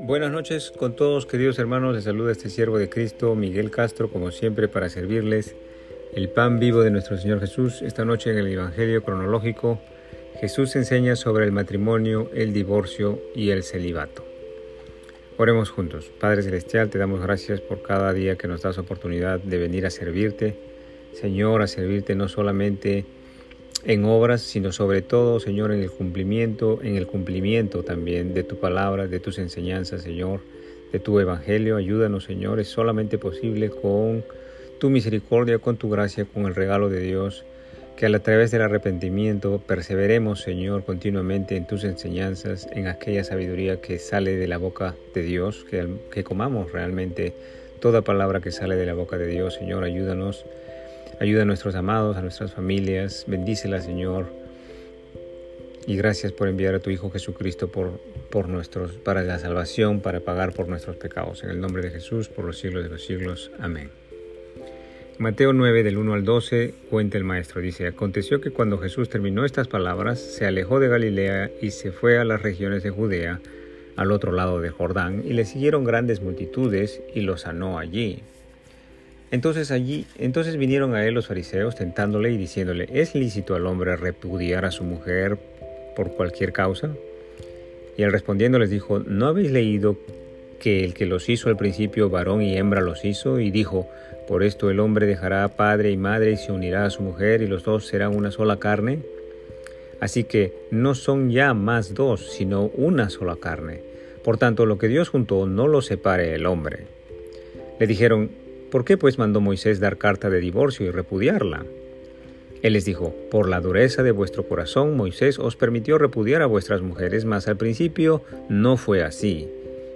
Buenas noches con todos queridos hermanos, les saluda este siervo de Cristo, Miguel Castro, como siempre para servirles el pan vivo de nuestro Señor Jesús. Esta noche en el Evangelio cronológico, Jesús enseña sobre el matrimonio, el divorcio y el celibato. Oremos juntos. Padre Celestial, te damos gracias por cada día que nos das oportunidad de venir a servirte. Señor, a servirte no solamente en obras, sino sobre todo, Señor, en el cumplimiento, en el cumplimiento también de tu palabra, de tus enseñanzas, Señor, de tu evangelio. Ayúdanos, Señor, es solamente posible con tu misericordia, con tu gracia, con el regalo de Dios, que a través del arrepentimiento perseveremos, Señor, continuamente en tus enseñanzas, en aquella sabiduría que sale de la boca de Dios, que, que comamos realmente toda palabra que sale de la boca de Dios, Señor, ayúdanos Ayuda a nuestros amados, a nuestras familias. Bendícela, Señor. Y gracias por enviar a tu Hijo Jesucristo por, por nuestros, para la salvación, para pagar por nuestros pecados. En el nombre de Jesús, por los siglos de los siglos. Amén. Mateo 9, del 1 al 12, cuenta el maestro. Dice, aconteció que cuando Jesús terminó estas palabras, se alejó de Galilea y se fue a las regiones de Judea, al otro lado de Jordán, y le siguieron grandes multitudes y lo sanó allí. Entonces allí, entonces vinieron a él los fariseos tentándole y diciéndole, ¿es lícito al hombre repudiar a su mujer por cualquier causa? Y él respondiendo les dijo, ¿no habéis leído que el que los hizo al principio varón y hembra los hizo? Y dijo, por esto el hombre dejará padre y madre y se unirá a su mujer y los dos serán una sola carne. Así que no son ya más dos, sino una sola carne. Por tanto, lo que Dios juntó no lo separe el hombre. Le dijeron, ¿Por qué pues mandó Moisés dar carta de divorcio y repudiarla? Él les dijo, por la dureza de vuestro corazón Moisés os permitió repudiar a vuestras mujeres, mas al principio no fue así.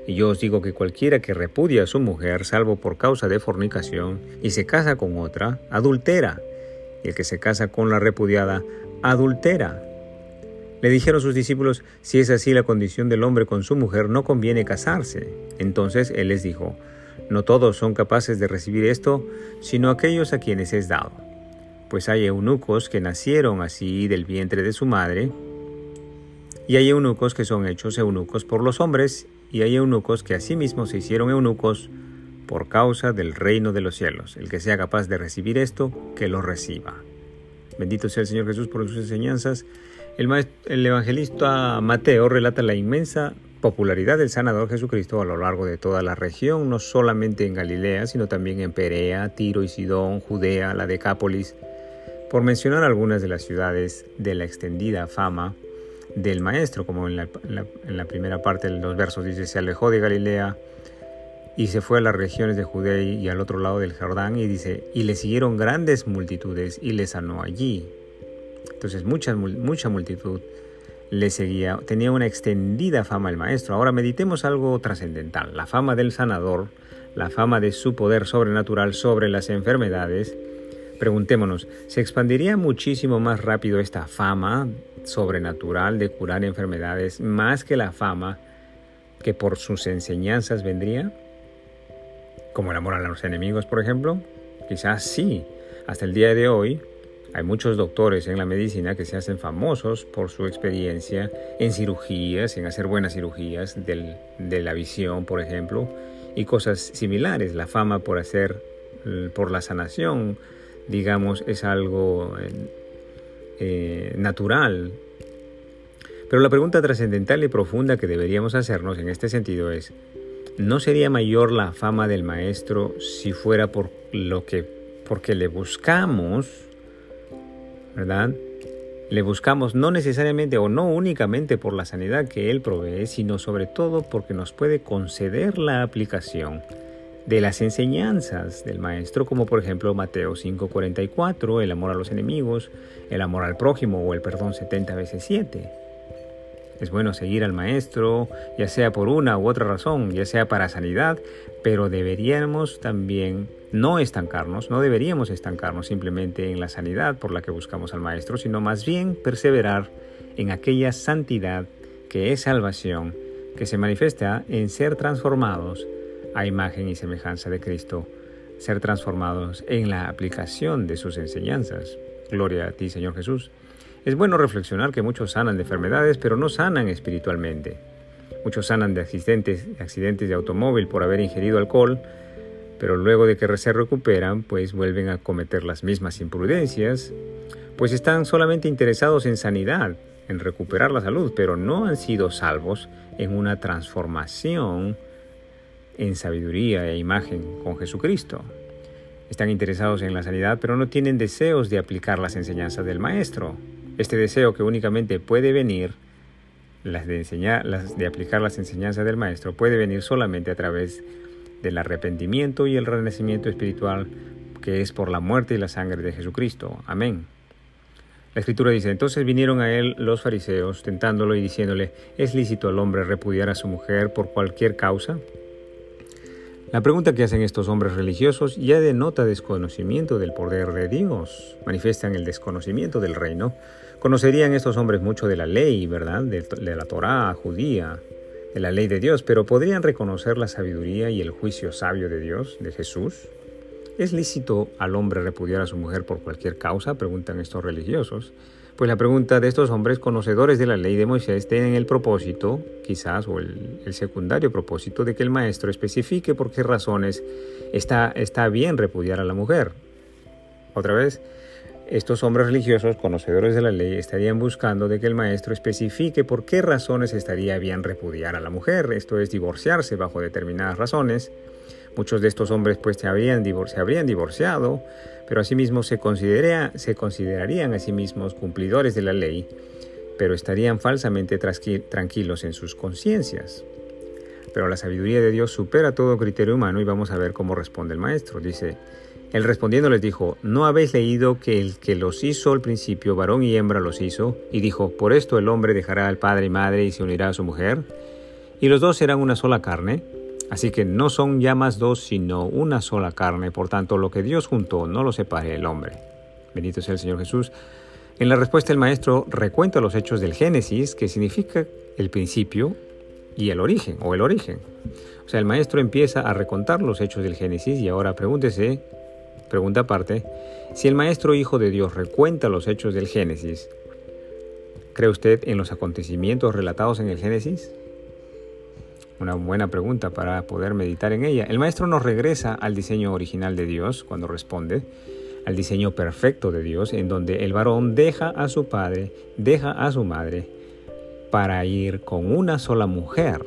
Y yo os digo que cualquiera que repudia a su mujer, salvo por causa de fornicación, y se casa con otra, adultera. Y el que se casa con la repudiada, adultera. Le dijeron sus discípulos, si es así la condición del hombre con su mujer, no conviene casarse. Entonces él les dijo, no todos son capaces de recibir esto, sino aquellos a quienes es dado. Pues hay eunucos que nacieron así del vientre de su madre, y hay eunucos que son hechos eunucos por los hombres, y hay eunucos que asimismo se hicieron eunucos por causa del reino de los cielos. El que sea capaz de recibir esto, que lo reciba. Bendito sea el Señor Jesús por sus enseñanzas. El, el evangelista Mateo relata la inmensa popularidad del sanador Jesucristo a lo largo de toda la región, no solamente en Galilea, sino también en Perea, Tiro y Sidón, Judea, la Decápolis, por mencionar algunas de las ciudades de la extendida fama del maestro, como en la, primera parte de los versos dice, se alejó de Galilea y se fue a las regiones de Judea y al otro lado del Jordán y dice, y le siguieron grandes multitudes y le sanó allí. Entonces mucha, mucha multitud le seguía, tenía una extendida fama el maestro. Ahora meditemos algo trascendental, la fama del sanador, la fama de su poder sobrenatural sobre las enfermedades. Preguntémonos, ¿se expandiría muchísimo más rápido esta fama sobrenatural de curar enfermedades más que la fama que por sus enseñanzas vendría? Como el amor a los enemigos, por ejemplo. Quizás sí. Hasta el día de hoy, hay muchos doctores en la medicina que se hacen famosos por su experiencia en cirugías, en hacer buenas cirugías de la visión, por ejemplo, y cosas similares. La fama por hacer, por la sanación, digamos, es algo eh, eh, natural. Pero la pregunta trascendental y profunda que deberíamos hacernos en este sentido es, ¿no sería mayor la fama del maestro si fuera por lo que, porque le buscamos ¿verdad? Le buscamos no necesariamente o no únicamente por la sanidad que Él provee, sino sobre todo porque nos puede conceder la aplicación de las enseñanzas del Maestro, como por ejemplo Mateo 5:44, el amor a los enemigos, el amor al prójimo o el perdón 70 veces 7. Es bueno seguir al Maestro, ya sea por una u otra razón, ya sea para sanidad, pero deberíamos también no estancarnos, no deberíamos estancarnos simplemente en la sanidad por la que buscamos al Maestro, sino más bien perseverar en aquella santidad que es salvación, que se manifiesta en ser transformados a imagen y semejanza de Cristo, ser transformados en la aplicación de sus enseñanzas. Gloria a ti, Señor Jesús. Es bueno reflexionar que muchos sanan de enfermedades, pero no sanan espiritualmente. Muchos sanan de accidentes, de automóvil por haber ingerido alcohol, pero luego de que se recuperan, pues vuelven a cometer las mismas imprudencias, pues están solamente interesados en sanidad, en recuperar la salud, pero no han sido salvos en una transformación en sabiduría e imagen con Jesucristo. Están interesados en la sanidad, pero no tienen deseos de aplicar las enseñanzas del Maestro. Este deseo que únicamente puede venir, las de, enseñar, las de aplicar las enseñanzas del Maestro, puede venir solamente a través del arrepentimiento y el renacimiento espiritual que es por la muerte y la sangre de Jesucristo. Amén. La escritura dice, entonces vinieron a él los fariseos, tentándolo y diciéndole, ¿es lícito al hombre repudiar a su mujer por cualquier causa? La pregunta que hacen estos hombres religiosos ya denota desconocimiento del poder de Dios, manifiestan el desconocimiento del reino. Conocerían estos hombres mucho de la ley, ¿verdad? De, la Torá judía, de la ley de Dios, pero ¿podrían reconocer la sabiduría y el juicio sabio de Dios, de Jesús? ¿Es lícito al hombre repudiar a su mujer por cualquier causa? Preguntan estos religiosos. Pues la pregunta de estos hombres conocedores de la ley de Moisés tienen el propósito, quizás, o el, secundario propósito, de que el maestro especifique por qué razones está, está bien repudiar a la mujer. Otra vez, estos hombres religiosos, conocedores de la ley, estarían buscando de que el maestro especifique por qué razones estaría bien repudiar a la mujer, esto es divorciarse bajo determinadas razones, Muchos de estos hombres pues se habrían, divorciado, pero asimismo se, se considerarían a sí mismos cumplidores de la ley, pero estarían falsamente tranquilos en sus conciencias. Pero la sabiduría de Dios supera todo criterio humano y vamos a ver cómo responde el maestro. Dice, él respondiendo les dijo, ¿no habéis leído que el que los hizo al principio, varón y hembra los hizo? Y dijo, por esto el hombre dejará al padre y madre y se unirá a su mujer, y los dos serán una sola carne. Así que no son ya más dos, sino una sola carne. Por tanto, lo que Dios juntó, no lo separe el hombre. Bendito sea el Señor Jesús. En la respuesta el maestro recuenta los hechos del Génesis, que significa el principio y el origen, o el origen. O sea, el maestro empieza a recontar los hechos del Génesis y ahora pregúntese, pregunta aparte, si el maestro Hijo de Dios recuenta los hechos del Génesis, ¿cree usted en los acontecimientos relatados en el Génesis? Una buena pregunta para poder meditar en ella. El maestro nos regresa al diseño original de Dios cuando responde, al diseño perfecto de Dios, en donde el varón deja a su padre, deja a su madre, para ir con una sola mujer,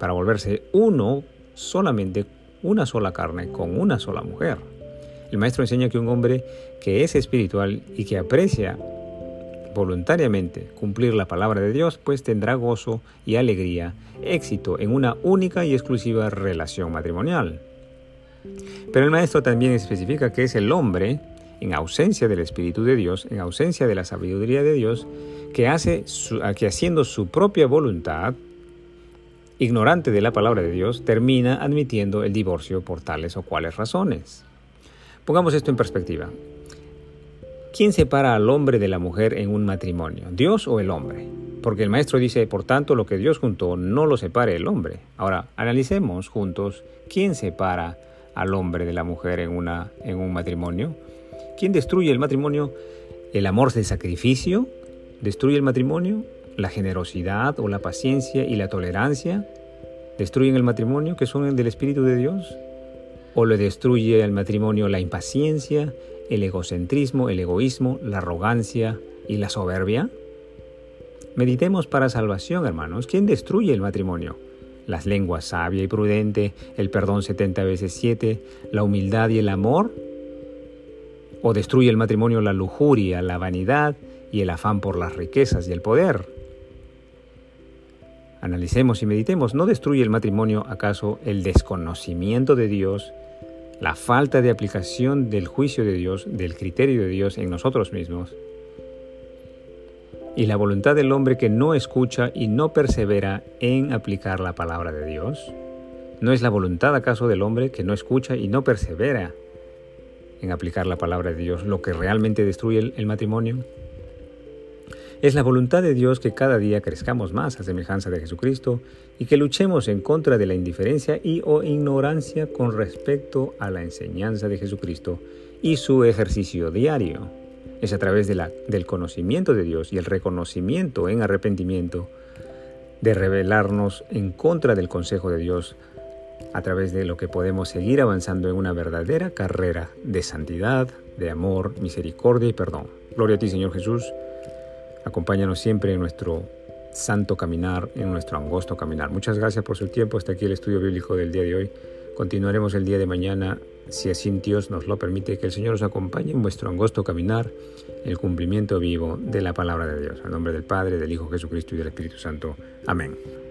para volverse uno solamente, una sola carne, con una sola mujer. El maestro enseña que un hombre que es espiritual y que aprecia voluntariamente cumplir la palabra de Dios, pues tendrá gozo y alegría, éxito en una única y exclusiva relación matrimonial. Pero el maestro también especifica que es el hombre, en ausencia del Espíritu de Dios, en ausencia de la sabiduría de Dios, que, hace que haciendo su propia voluntad, ignorante de la palabra de Dios, termina admitiendo el divorcio por tales o cuales razones. Pongamos esto en perspectiva. ¿Quién separa al hombre de la mujer en un matrimonio? ¿Dios o el hombre? Porque el maestro dice, por tanto, lo que Dios juntó no lo separe el hombre. Ahora, analicemos juntos quién separa al hombre de la mujer en, una, en un matrimonio. ¿Quién destruye el matrimonio? ¿El amor de sacrificio? ¿Destruye el matrimonio? ¿La generosidad o la paciencia y la tolerancia? ¿Destruyen el matrimonio que son del Espíritu de Dios? ¿O le destruye al matrimonio la impaciencia, el egocentrismo, el egoísmo, la arrogancia y la soberbia? Meditemos para salvación, hermanos. ¿Quién destruye el matrimonio? Las lenguas sabia y prudente, el perdón 70 veces 7, la humildad y el amor. ¿O destruye el matrimonio la lujuria, la vanidad y el afán por las riquezas y el poder? Analicemos y meditemos. ¿No destruye el matrimonio acaso el desconocimiento de Dios la falta de aplicación del juicio de Dios, del criterio de Dios en nosotros mismos, y la voluntad del hombre que no escucha y no persevera en aplicar la palabra de Dios? ¿No es la voluntad acaso del hombre que no escucha y no persevera en aplicar la palabra de Dios lo que realmente destruye el, matrimonio? Es la voluntad de Dios que cada día crezcamos más a semejanza de Jesucristo y que luchemos en contra de la indiferencia y o ignorancia con respecto a la enseñanza de Jesucristo y su ejercicio diario. Es a través del conocimiento de Dios y el reconocimiento en arrepentimiento de rebelarnos en contra del consejo de Dios a través de lo que podemos seguir avanzando en una verdadera carrera de santidad, de amor, misericordia y perdón. Gloria a ti, Señor Jesús. Acompáñanos siempre en nuestro santo caminar, en nuestro angosto caminar. Muchas gracias por su tiempo. Hasta aquí el estudio bíblico del día de hoy. Continuaremos el día de mañana, si así Dios nos lo permite, que el Señor nos acompañe en vuestro angosto caminar, el cumplimiento vivo de la palabra de Dios. En nombre del Padre, del Hijo Jesucristo y del Espíritu Santo. Amén.